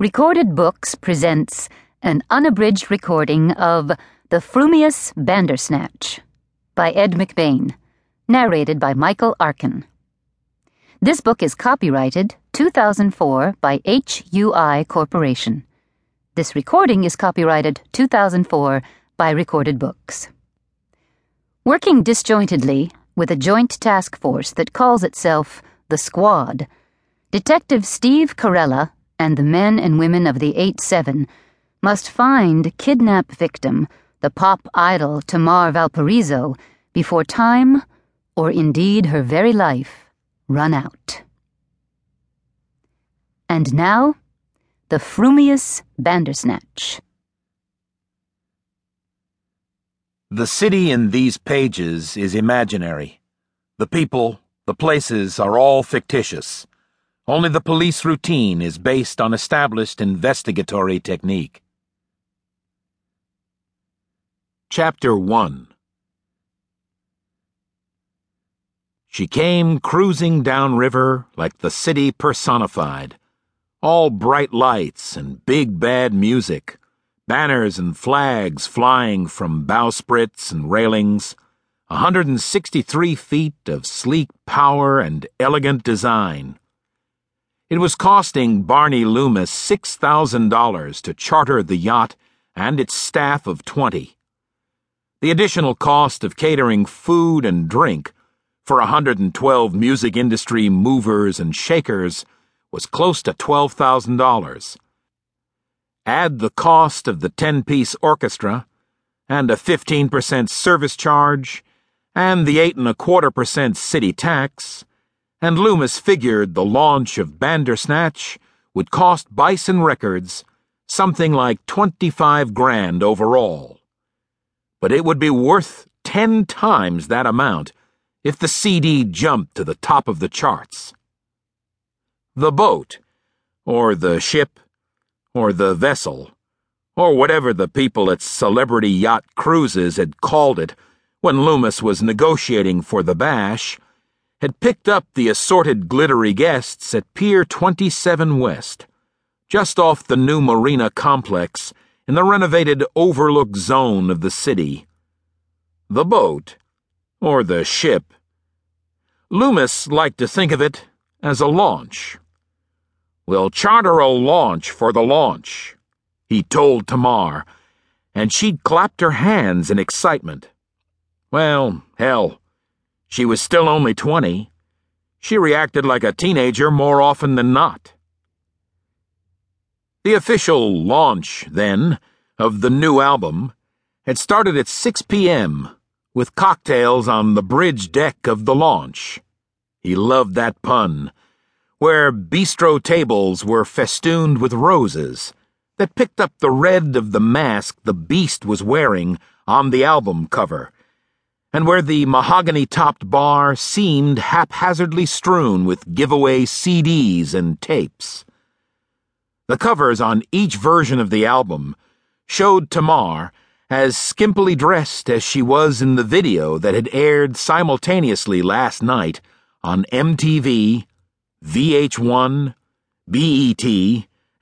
Recorded Books presents an unabridged recording of The Frumious Bandersnatch by Ed McBain, narrated by Michael Arkin. This book is copyrighted 2004 by HUI Corporation. This recording is copyrighted 2004 by Recorded Books. Working disjointedly with a joint task force that calls itself the Squad, Detective Steve Carella and the men and women of the 8 7 must find kidnap victim, the pop idol Tamar Valparaiso, before time, or indeed her very life, run out. And now, the frumious Bandersnatch. The city in these pages is imaginary. The people, the places are all fictitious. Only the police routine is based on established investigatory technique. Chapter 1 She came cruising downriver like the city personified. All bright lights and big bad music, banners and flags flying from bowsprits and railings, 163 feet of sleek power and elegant design. It was costing Barney Loomis $6,000 to charter the yacht and its staff of 20. The additional cost of catering food and drink for 112 music industry movers and shakers was close to $12,000. Add the cost of the 10 piece orchestra and a 15% service charge and the 8 and a quarter percent city tax and Loomis figured the launch of Bandersnatch would cost Bison Records something like 25 grand overall. But it would be worth 10 times that amount if the CD jumped to the top of the charts. The boat, or the ship, or the vessel, or whatever the people at Celebrity Yacht Cruises had called it when Loomis was negotiating for the bash had picked up the assorted glittery guests at Pier 27 West, just off the new marina complex in the renovated overlook zone of the city. The boat, or the ship, Loomis liked to think of it as a launch. We'll charter a launch for the launch, he told Tamar, and she'd clapped her hands in excitement. Well, hell. She was still only 20. She reacted like a teenager more often than not. The official launch, then, of the new album had started at 6 p.m. with cocktails on the bridge deck of the launch. He loved that pun, where bistro tables were festooned with roses that picked up the red of the mask the beast was wearing on the album cover and where the mahogany topped bar seemed haphazardly strewn with giveaway CDs and tapes. The covers on each version of the album showed Tamar as skimpily dressed as she was in the video that had aired simultaneously last night on MTV, VH1, BET,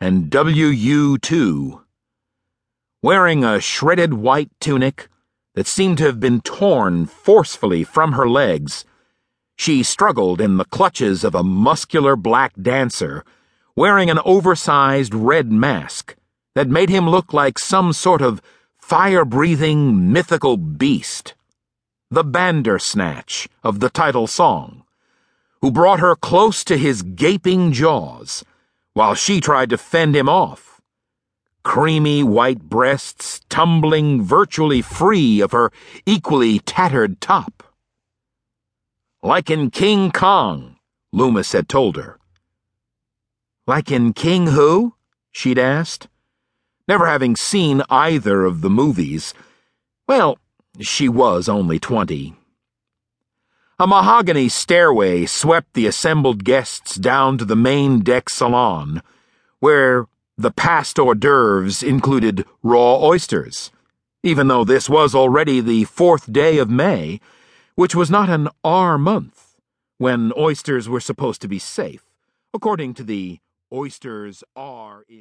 and WU2. Wearing a shredded white tunic, that seemed to have been torn forcefully from her legs. She struggled in the clutches of a muscular black dancer, wearing an oversized red mask that made him look like some sort of fire breathing mythical beast. The Bandersnatch of the title song, who brought her close to his gaping jaws while she tried to fend him off creamy white breasts tumbling virtually free of her equally tattered top. Like in King Kong, Loomis had told her. Like in King Who? she'd asked. Never having seen either of the movies. Well, she was only twenty. A mahogany stairway swept the assembled guests down to the main deck salon, where the passed hors d'oeuvres included raw oysters, even though this was already the fourth day of May, which was not an R month, when oysters were supposed to be safe, according to the Oysters Are in